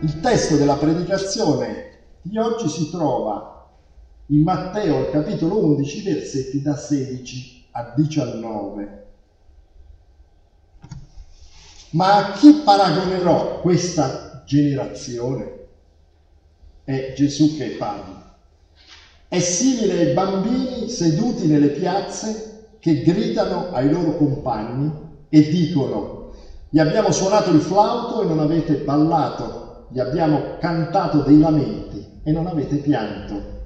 Il testo della predicazione di oggi si trova in Matteo capitolo 11, versetti da 16 a 19. Ma a chi paragonerò questa generazione? È Gesù che parla. È simile ai bambini seduti nelle piazze che gridano ai loro compagni e dicono, gli abbiamo suonato il flauto e non avete ballato, gli abbiamo cantato dei lamenti e non avete pianto.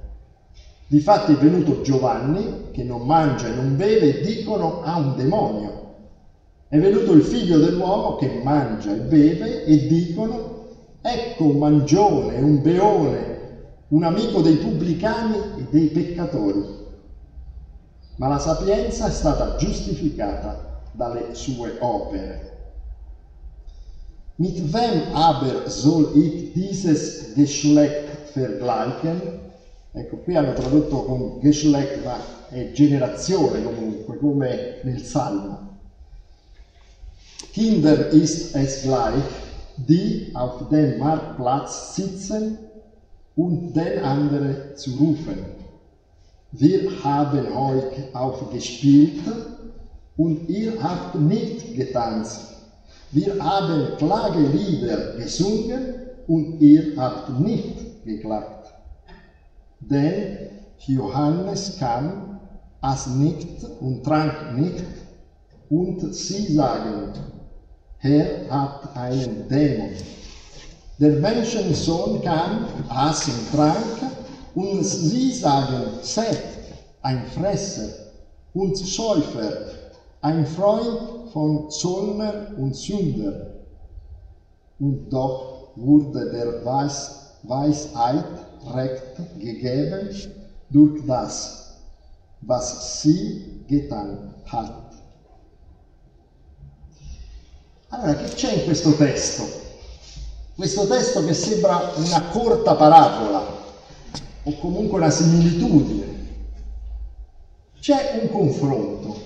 Difatti è venuto Giovanni, che non mangia e non beve, e dicono ha un demonio. È venuto il figlio dell'uomo che mangia e beve e dicono, ecco un mangione, un beone, un amico dei pubblicani e dei peccatori. Ma la sapienza è stata giustificata dalle sue opere. Mit wem aber soll ich dieses Geschlecht vergleichen? Ecco, qui hanno tradotto con Geschlecht, ma è generazione comunque, come nel Salmo. Kinder ist es gleich, die auf dem Marktplatz sitzen und den anderen zu rufen. Wir haben euch aufgespielt und ihr habt nicht getanzt. Wir haben Klagelieder gesungen und ihr habt nicht geklagt. Denn Johannes kam, aß nicht und trank nicht, und sie sagen, Herr hat einen Dämon. Der Menschensohn kam, aß und trank, und sie sagen, seht, ein Fresser und Säufer, ein Freund von Zollner und Sünder. Und doch wurde der Weis Weisheit recht gegeben durch das, was sie getan hat. Allora, che c'è in questo testo? Questo testo che sembra una corta parabola o comunque una similitudine. C'è un confronto.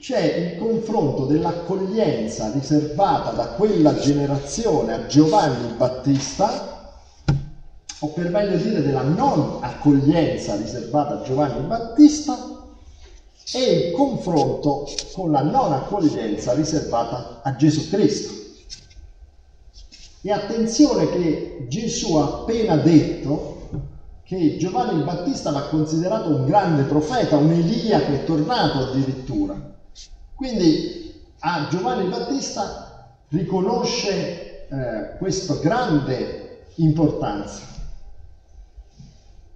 C'è il confronto dell'accoglienza riservata da quella generazione a Giovanni Battista, o per meglio dire della non accoglienza riservata a Giovanni Battista, e il confronto con la non accoglienza riservata a Gesù Cristo. E attenzione che Gesù ha appena detto che Giovanni il Battista va considerato un grande profeta, un Elia che è tornato addirittura. Quindi a Giovanni il Battista riconosce eh, questa grande importanza.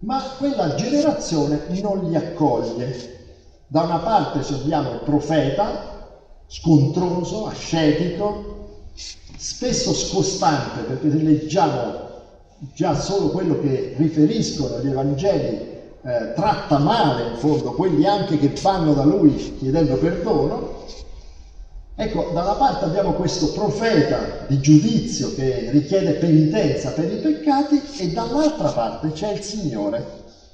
Ma quella generazione non li accoglie da una parte abbiamo il profeta, scontroso, ascetico, spesso scostante, perché se leggiamo già solo quello che riferiscono gli Evangeli, eh, tratta male in fondo quelli anche che vanno da lui chiedendo perdono. Ecco, da una parte abbiamo questo profeta di giudizio che richiede penitenza per i peccati e dall'altra parte c'è il Signore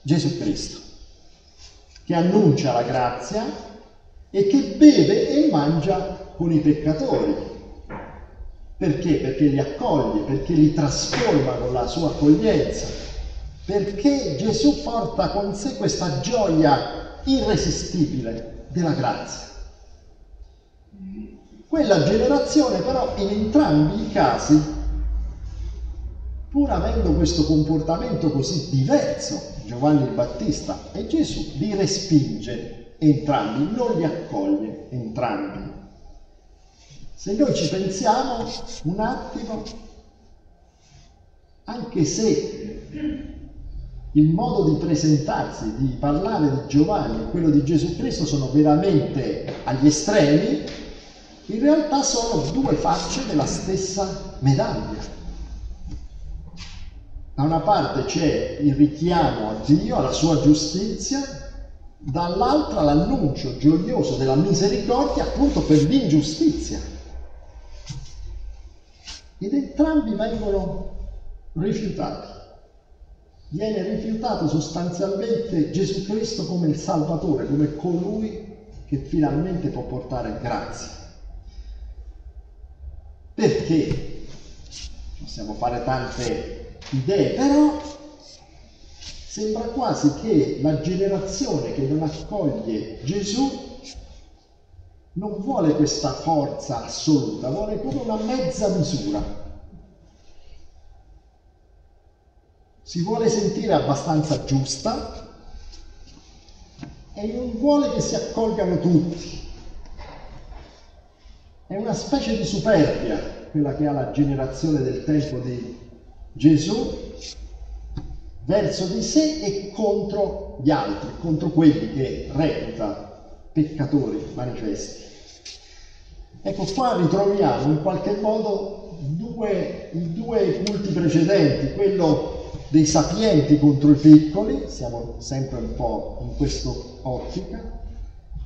Gesù Cristo che annuncia la grazia e che beve e mangia con i peccatori. Perché? Perché li accoglie, perché li trasforma con la sua accoglienza, perché Gesù porta con sé questa gioia irresistibile della grazia. Quella generazione però in entrambi i casi, pur avendo questo comportamento così diverso Giovanni il Battista e Gesù li respinge entrambi, non li accoglie entrambi. Se noi ci pensiamo un attimo, anche se il modo di presentarsi, di parlare di Giovanni e quello di Gesù Cristo sono veramente agli estremi, in realtà sono due facce della stessa medaglia. Da una parte c'è il richiamo a Dio, alla sua giustizia, dall'altra l'annuncio gioioso della misericordia appunto per l'ingiustizia. Ed entrambi vengono rifiutati. Viene rifiutato sostanzialmente Gesù Cristo come il Salvatore, come colui che finalmente può portare grazia. Perché? possiamo fare tante idee, però sembra quasi che la generazione che non accoglie Gesù non vuole questa forza assoluta, vuole come una mezza misura. Si vuole sentire abbastanza giusta e non vuole che si accolgano tutti. È una specie di superbia quella che ha la generazione del tempo di Gesù verso di sé e contro gli altri, contro quelli che reputa peccatori manifesti. Ecco qua ritroviamo in qualche modo due, i due culti precedenti, quello dei sapienti contro i piccoli, siamo sempre un po' in questa ottica,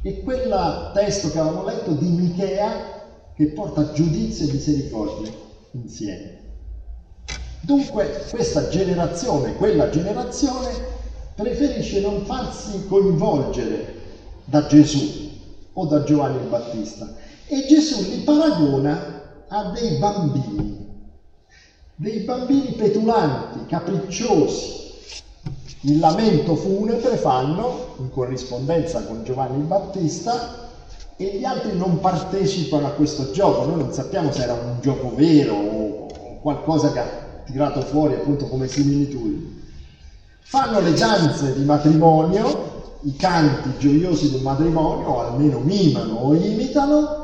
e quel testo che avevamo letto di Michea che porta giudizio e misericordia insieme. Dunque questa generazione, quella generazione, preferisce non farsi coinvolgere da Gesù o da Giovanni il Battista e Gesù li paragona a dei bambini, dei bambini petulanti, capricciosi. Il lamento funebre fanno in corrispondenza con Giovanni Battista e gli altri non partecipano a questo gioco. Noi non sappiamo se era un gioco vero o qualcosa che ha tirato fuori appunto come similitudini. Fanno le danze di matrimonio, i canti gioiosi del matrimonio, o almeno mimano o imitano,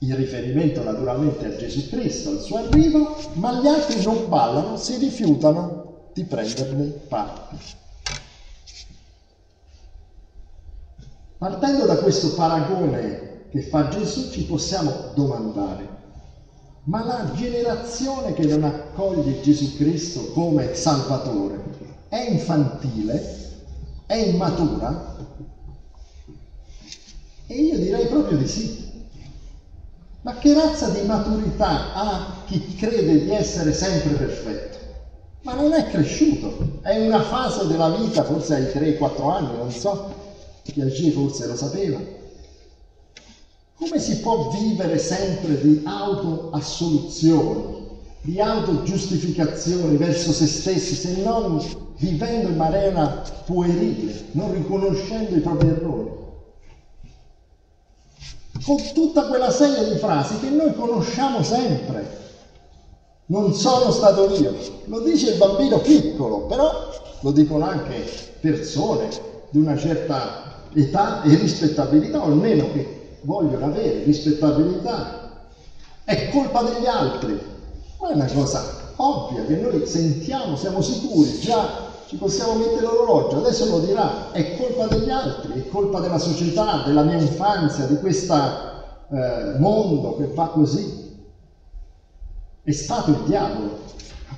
in riferimento naturalmente a Gesù Cristo, al suo arrivo, ma gli altri non ballano, si rifiutano di prenderne parte. Partendo da questo paragone che fa Gesù ci possiamo domandare, ma la generazione che non accoglie Gesù Cristo come Salvatore è infantile? È immatura? E io direi proprio di sì. Ma che razza di maturità ha chi crede di essere sempre perfetto? Ma non è cresciuto, è una fase della vita, forse ai 3-4 anni, non so, Piaget forse lo sapeva. Come si può vivere sempre di autoassoluzioni, di autogiustificazioni verso se stessi, se non vivendo in maniera puerile, non riconoscendo i propri errori? Con tutta quella serie di frasi che noi conosciamo sempre. Non sono stato io, lo dice il bambino piccolo, però lo dicono anche persone di una certa età e rispettabilità, o almeno che vogliono avere rispettabilità, è colpa degli altri. Ma è una cosa ovvia che noi sentiamo, siamo sicuri, già ci possiamo mettere l'orologio, adesso lo dirà, è colpa degli altri, è colpa della società, della mia infanzia, di questo eh, mondo che va così. È stato il diavolo,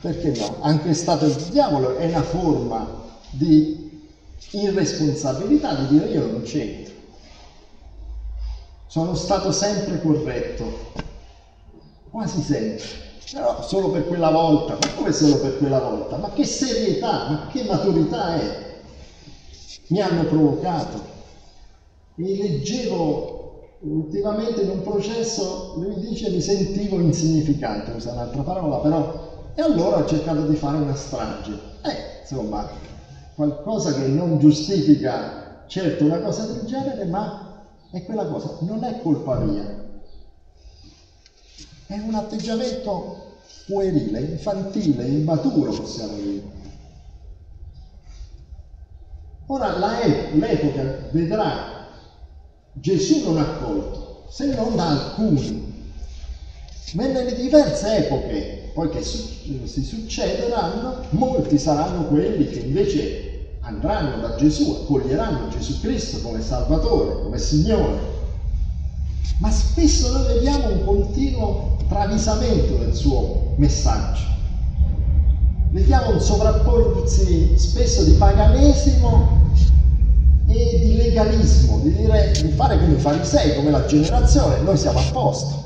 perché no? Anche è stato il diavolo è una forma di irresponsabilità di dire io non c'entro. Sono stato sempre corretto, quasi sempre. Però solo per quella volta, ma come solo per quella volta? Ma che serietà, ma che maturità è? Mi hanno provocato. E leggevo ultimamente in un processo, lui dice mi sentivo insignificante, usa un'altra parola, però... E allora ho cercato di fare una strage. Eh, insomma, qualcosa che non giustifica certo una cosa del genere, ma è quella cosa, non è colpa mia. È un atteggiamento puerile, infantile, immaturo, possiamo dire. Ora l'epoca vedrà Gesù non accolto, se non da alcuni, ma nelle diverse epoche, poi che si succederanno, molti saranno quelli che invece andranno da Gesù, accoglieranno Gesù Cristo come Salvatore, come Signore. Ma spesso noi vediamo un continuo travisamento del suo messaggio. Vediamo un sovrapporsi spesso di paganesimo e di legalismo, di, dire, di fare come i farisei, come la generazione, noi siamo a posto.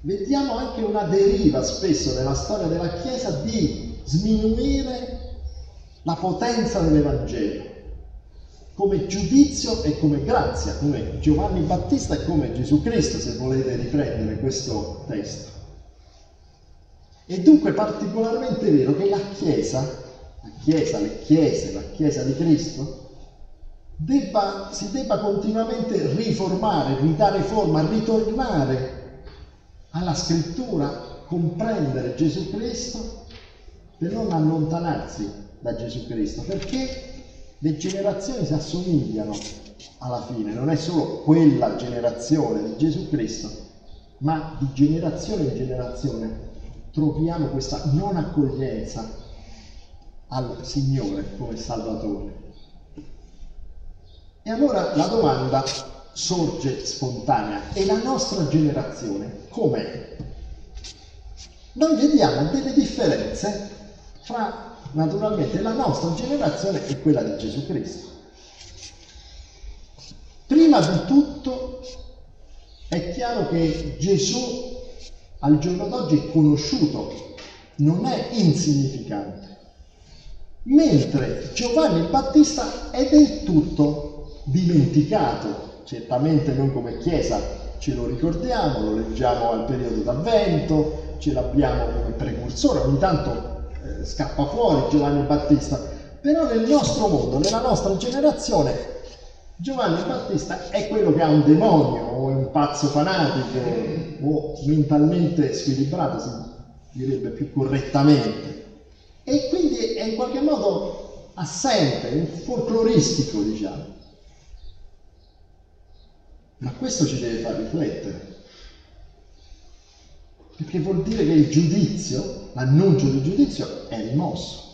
Vediamo anche una deriva spesso nella storia della Chiesa di sminuire la potenza dell'Evangelo come giudizio e come grazia, come Giovanni Battista e come Gesù Cristo, se volete riprendere questo testo. È dunque particolarmente vero che la Chiesa, la Chiesa, le Chiese, la Chiesa di Cristo, debba, si debba continuamente riformare, ridare forma, ritornare alla scrittura, comprendere Gesù Cristo per non allontanarsi da Gesù Cristo, perché le generazioni si assomigliano alla fine, non è solo quella generazione di Gesù Cristo, ma di generazione in generazione troviamo questa non accoglienza al Signore come Salvatore. E allora la domanda sorge spontanea, e la nostra generazione com'è? Noi vediamo delle differenze fra naturalmente la nostra generazione e quella di Gesù Cristo. Prima di tutto è chiaro che Gesù al giorno d'oggi è conosciuto, non è insignificante, mentre Giovanni il Battista è del tutto dimenticato, certamente non come Chiesa ce lo ricordiamo, lo leggiamo al periodo d'avvento, ce l'abbiamo come precursore, ogni tanto eh, scappa fuori Giovanni Battista, però nel nostro mondo, nella nostra generazione, Giovanni Battista è quello che ha un demonio o è un pazzo fanatico o mentalmente squilibrato, si direbbe più correttamente. E quindi è in qualche modo assente, folcloristico, diciamo. Ma questo ci deve far riflettere. Perché vuol dire che il giudizio, l'annuncio del giudizio è rimosso.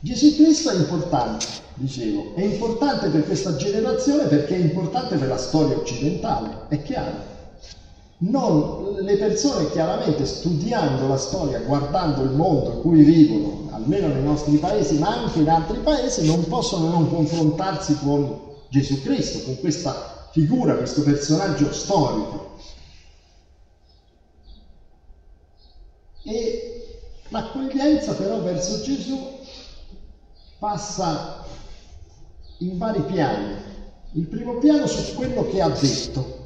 Gesù Cristo è importante, dicevo, è importante per questa generazione perché è importante per la storia occidentale, è chiaro. Non, le persone chiaramente studiando la storia, guardando il mondo in cui vivono, almeno nei nostri paesi, ma anche in altri paesi, non possono non confrontarsi con Gesù Cristo, con questa figura, questo personaggio storico. E l'accoglienza però verso Gesù passa in vari piani. Il primo piano su quello che ha detto.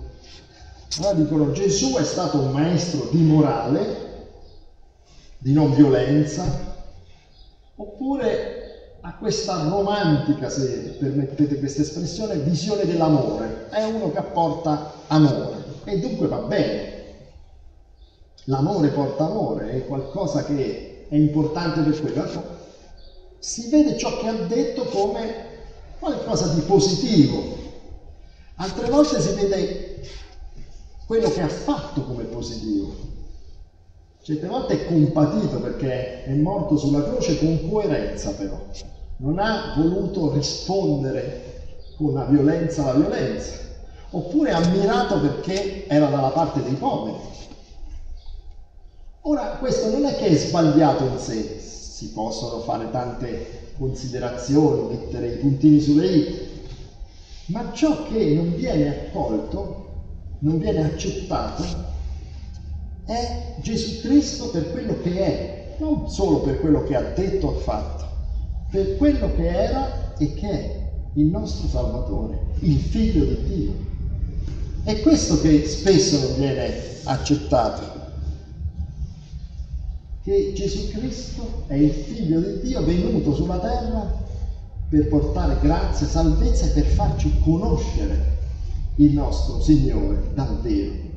Allora dicono Gesù è stato un maestro di morale, di non violenza, oppure ha questa romantica, se permettete questa espressione, visione dell'amore. È uno che apporta amore e dunque va bene. L'amore porta amore, è qualcosa che è importante per quello. Si vede ciò che ha detto come qualcosa di positivo. Altre volte si vede quello che ha fatto come positivo. Certe volte è compatito perché è morto sulla croce con coerenza però non ha voluto rispondere con la violenza alla violenza, oppure ha ammirato perché era dalla parte dei poveri. Ora, questo non è che è sbagliato in sé, si possono fare tante considerazioni, mettere i puntini sulle i, ma ciò che non viene accolto, non viene accettato, è Gesù Cristo per quello che è, non solo per quello che ha detto o fatto per quello che era e che è il nostro Salvatore, il Figlio di Dio. È questo che spesso non viene accettato, che Gesù Cristo è il Figlio di Dio venuto sulla terra per portare grazia, salvezza e per farci conoscere il nostro Signore davvero.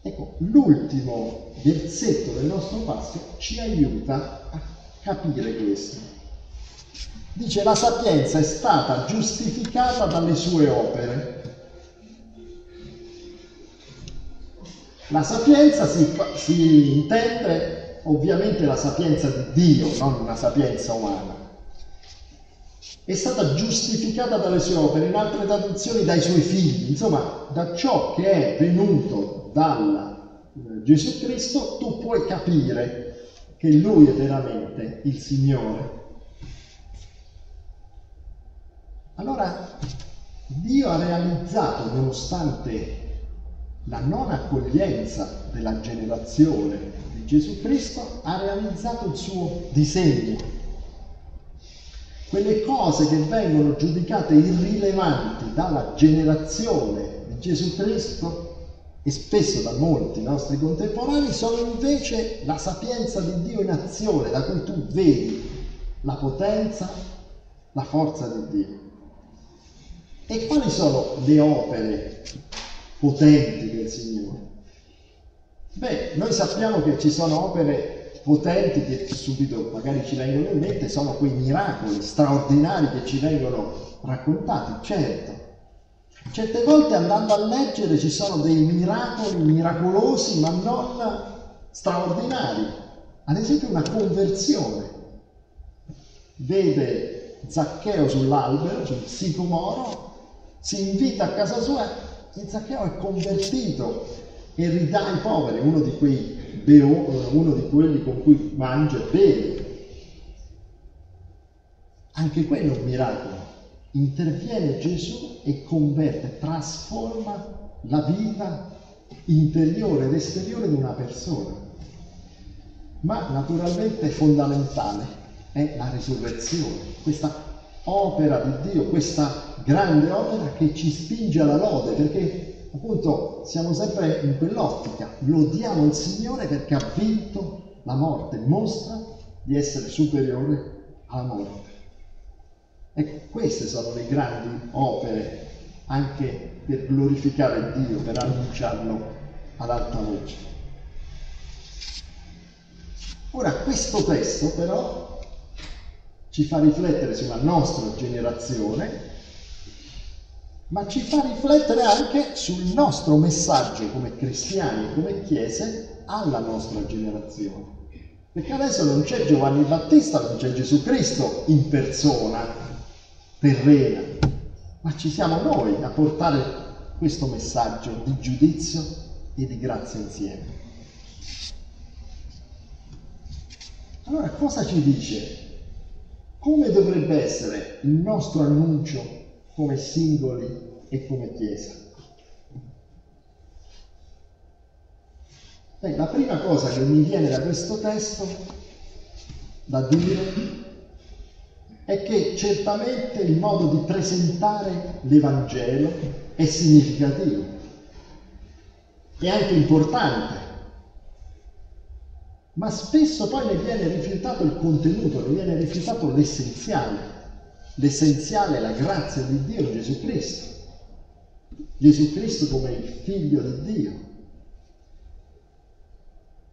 Ecco, l'ultimo versetto del nostro passo ci aiuta a capire questo. Dice la sapienza è stata giustificata dalle sue opere. La sapienza si, si intende ovviamente la sapienza di Dio, non una sapienza umana. È stata giustificata dalle sue opere, in altre traduzioni dai suoi figli, insomma da ciò che è venuto dalla eh, Gesù Cristo, tu puoi capire che Lui è veramente il Signore. Allora, Dio ha realizzato, nonostante la non accoglienza della generazione di Gesù Cristo, ha realizzato il suo disegno. Quelle cose che vengono giudicate irrilevanti dalla generazione Gesù Cristo e spesso da molti nostri contemporanei sono invece la sapienza di Dio in azione, da cui tu vedi la potenza, la forza di Dio. E quali sono le opere potenti del Signore? Beh, noi sappiamo che ci sono opere potenti che subito magari ci vengono in mente, sono quei miracoli straordinari che ci vengono raccontati, certo. Certe volte andando a leggere ci sono dei miracoli miracolosi ma non straordinari. Ad esempio una conversione. Vede Zaccheo sull'albero, sul sicomoro, si invita a casa sua e Zaccheo è convertito e ridà ai poveri, uno di, quei beo, uno di quelli con cui mangia e beve. Anche quello è un miracolo. Interviene Gesù e converte, trasforma la vita interiore ed esteriore di una persona. Ma naturalmente fondamentale è la risurrezione, questa opera di Dio, questa grande opera che ci spinge alla lode, perché appunto siamo sempre in quell'ottica, lodiamo il Signore perché ha vinto la morte, mostra di essere superiore alla morte. E queste sono le grandi opere anche per glorificare Dio, per annunciarlo ad alta voce. Ora, questo testo però ci fa riflettere sulla nostra generazione, ma ci fa riflettere anche sul nostro messaggio come cristiani come chiese alla nostra generazione. Perché adesso non c'è Giovanni Battista, non c'è Gesù Cristo in persona, terrena, ma ci siamo noi a portare questo messaggio di giudizio e di grazia insieme. Allora cosa ci dice come dovrebbe essere il nostro annuncio come singoli e come Chiesa? Beh, la prima cosa che mi viene da questo testo da dire è che certamente il modo di presentare l'Evangelo è significativo, è anche importante, ma spesso poi ne viene rifiutato il contenuto, ne viene rifiutato l'essenziale. L'essenziale è la grazia di Dio in Gesù Cristo. Gesù Cristo come il figlio di Dio.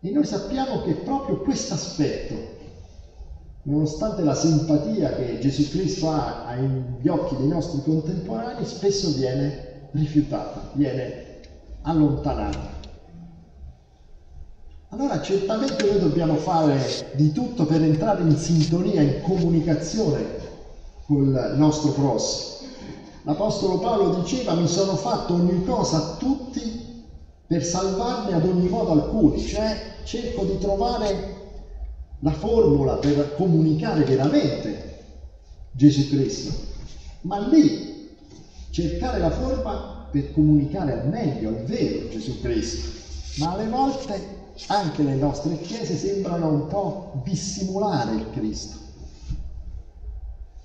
E noi sappiamo che proprio questo aspetto, nonostante la simpatia che Gesù Cristo ha agli occhi dei nostri contemporanei, spesso viene rifiutata, viene allontanata. Allora certamente noi dobbiamo fare di tutto per entrare in sintonia, in comunicazione con il nostro prossimo. L'Apostolo Paolo diceva mi sono fatto ogni cosa a tutti per salvarne ad ogni modo alcuni, cioè cerco di trovare la formula per comunicare veramente Gesù Cristo, ma lì cercare la forma per comunicare al meglio, al vero Gesù Cristo, ma alle volte anche le nostre chiese sembrano un po' dissimulare il Cristo.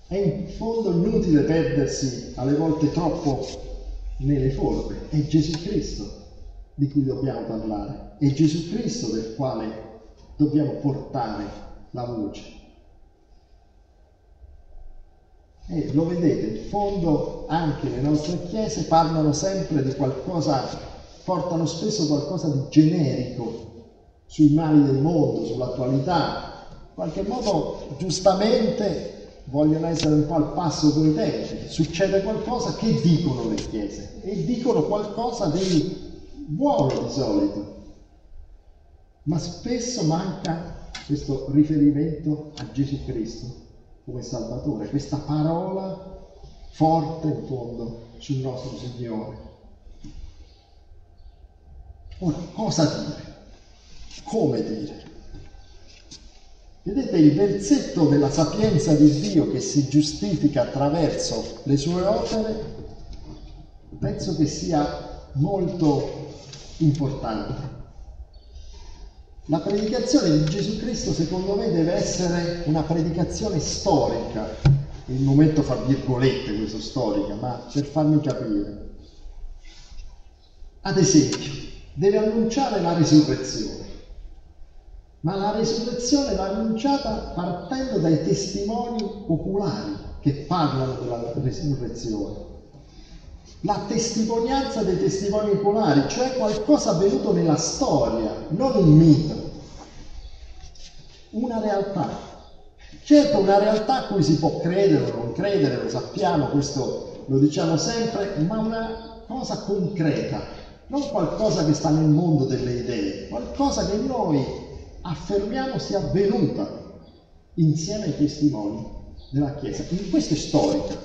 È in fondo inutile perdersi alle volte troppo nelle forme. È Gesù Cristo di cui dobbiamo parlare, è Gesù Cristo del quale dobbiamo portare la voce. E lo vedete, in fondo anche le nostre chiese parlano sempre di qualcosa, portano spesso qualcosa di generico sui mali del mondo, sull'attualità, in qualche modo giustamente vogliono essere un po' al passo con i tempi. Succede qualcosa, che dicono le chiese? E dicono qualcosa di buono di solito. Ma spesso manca questo riferimento a Gesù Cristo come Salvatore, questa parola forte in fondo sul nostro Signore. Ora, cosa dire? Come dire? Vedete il versetto della sapienza di Dio che si giustifica attraverso le sue opere, penso che sia molto importante. La predicazione di Gesù Cristo secondo me deve essere una predicazione storica, il momento fa virgolette questo storica, ma per farmi capire. ad esempio, deve annunciare la risurrezione, ma la risurrezione va annunciata partendo dai testimoni oculari che parlano della risurrezione. La testimonianza dei testimoni oculari, cioè qualcosa avvenuto nella storia, non un mito, una realtà. Certo, una realtà a cui si può credere o non credere, lo sappiamo, questo lo diciamo sempre, ma una cosa concreta, non qualcosa che sta nel mondo delle idee, qualcosa che noi affermiamo sia avvenuta insieme ai testimoni della Chiesa. In questo è storica,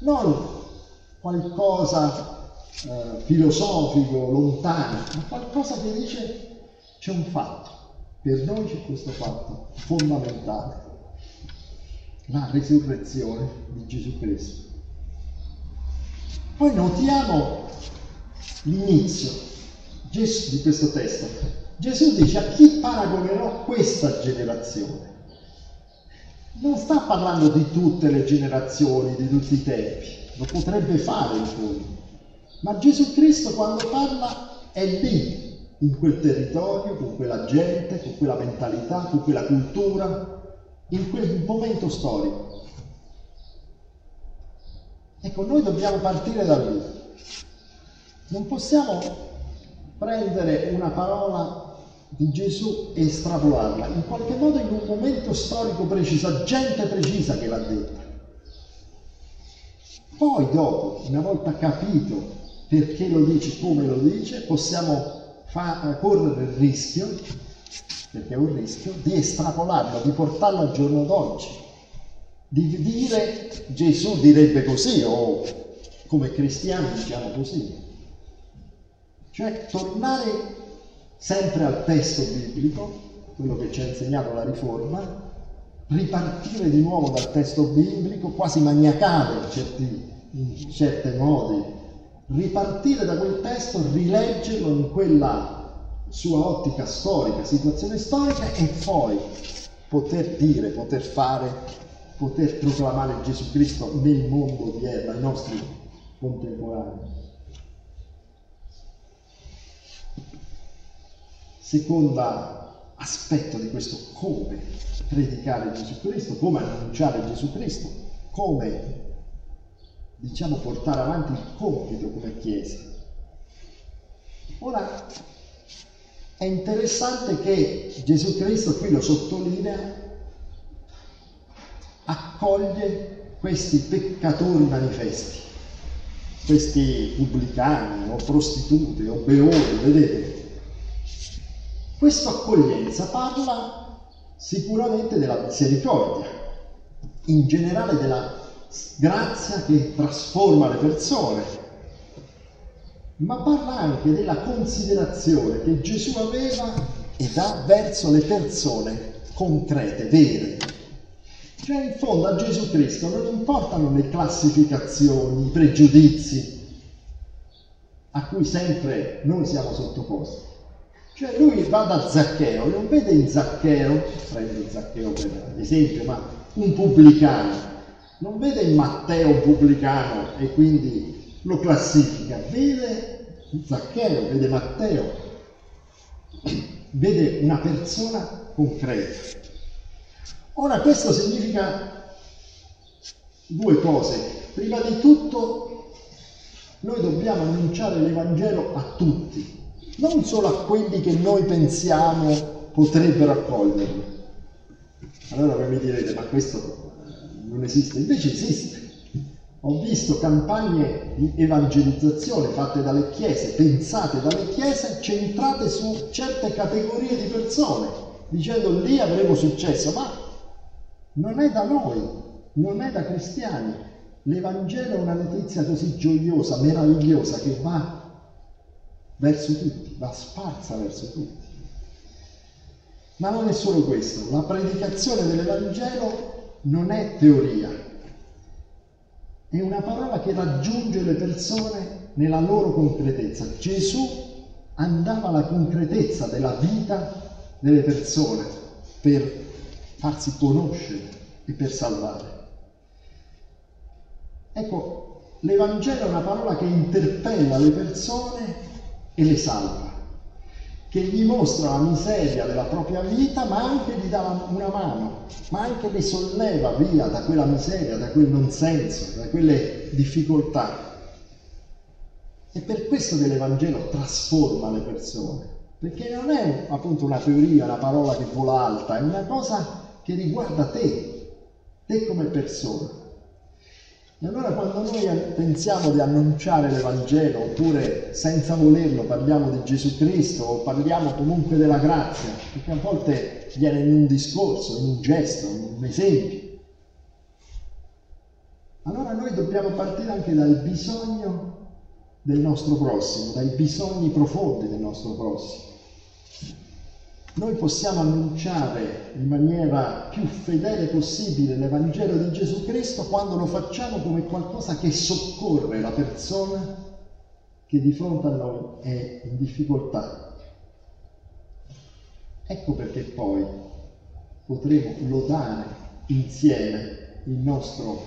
non qualcosa eh, filosofico, lontano, ma qualcosa che dice c'è un fatto, per noi c'è questo fatto fondamentale, la risurrezione di Gesù Cristo. Poi notiamo l'inizio di questo testo. Gesù dice a chi paragonerò questa generazione? Non sta parlando di tutte le generazioni, di tutti i tempi, lo potrebbe fare in fondo, ma Gesù Cristo quando parla è lì, in quel territorio, con quella gente, con quella mentalità, con quella cultura, in quel momento storico. Ecco, noi dobbiamo partire da lì. Non possiamo prendere una parola di Gesù e estrapolarla, in qualche modo in un momento storico preciso, gente precisa che l'ha detta. Poi dopo, una volta capito perché lo dice, come lo dice, possiamo fa, correre il rischio, perché è un rischio, di estrapolarlo, di portarlo al giorno d'oggi, di dire Gesù direbbe così o come cristiani diciamo così. Cioè tornare sempre al testo biblico, quello che ci ha insegnato la Riforma, ripartire di nuovo dal testo biblico, quasi maniacale in certi, in certi modi, ripartire da quel testo, rileggerlo in quella sua ottica storica, situazione storica e poi poter dire, poter fare, poter proclamare Gesù Cristo nel mondo odierno, ai nostri contemporanei. Secondo aspetto di questo come predicare Gesù Cristo, come annunciare Gesù Cristo, come diciamo portare avanti il compito come Chiesa. Ora è interessante che Gesù Cristo qui lo sottolinea, accoglie questi peccatori manifesti, questi pubblicani o prostitute o beoni, vedete? Questa accoglienza parla sicuramente della misericordia, in generale della grazia che trasforma le persone, ma parla anche della considerazione che Gesù aveva e dà verso le persone concrete, vere. Cioè in fondo a Gesù Cristo non importano le classificazioni, i pregiudizi a cui sempre noi siamo sottoposti. Cioè lui va da Zaccheo, non vede in Zaccheo, prendo Zaccheo per esempio, ma un pubblicano, non vede in Matteo un pubblicano e quindi lo classifica, vede Zaccheo, vede Matteo, vede una persona concreta. Ora questo significa due cose. Prima di tutto noi dobbiamo annunciare l'Evangelo a tutti, non solo a quelli che noi pensiamo potrebbero accoglierlo. Allora voi mi direte, ma questo non esiste, invece esiste. Ho visto campagne di evangelizzazione fatte dalle chiese, pensate dalle chiese, centrate su certe categorie di persone, dicendo lì avremo successo, ma non è da noi, non è da cristiani. L'Evangelo è una notizia così gioiosa, meravigliosa, che va verso tutti, va sparsa verso tutti. Ma non è solo questo, la predicazione dell'Evangelo non è teoria, è una parola che raggiunge le persone nella loro concretezza. Gesù andava alla concretezza della vita delle persone per farsi conoscere e per salvare. Ecco, l'Evangelo è una parola che interpella le persone e le salva, che gli mostra la miseria della propria vita, ma anche gli dà una mano, ma anche le solleva via da quella miseria, da quel non senso, da quelle difficoltà. È per questo che l'Evangelo trasforma le persone, perché non è appunto una teoria, una parola che vola alta, è una cosa che riguarda te, te come persona. E allora quando noi pensiamo di annunciare l'Evangelo, oppure senza volerlo parliamo di Gesù Cristo, o parliamo comunque della grazia, perché a volte viene in un discorso, in un gesto, in un esempio, allora noi dobbiamo partire anche dal bisogno del nostro prossimo, dai bisogni profondi del nostro prossimo. Noi possiamo annunciare in maniera più fedele possibile l'Evangelo di Gesù Cristo quando lo facciamo come qualcosa che soccorre la persona che di fronte a noi è in difficoltà. Ecco perché poi potremo lodare insieme il nostro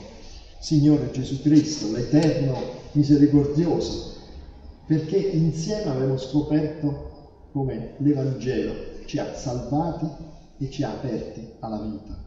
Signore Gesù Cristo, l'Eterno misericordioso, perché insieme abbiamo scoperto come l'Evangelo ci ha salvati e ci ha aperti alla vita.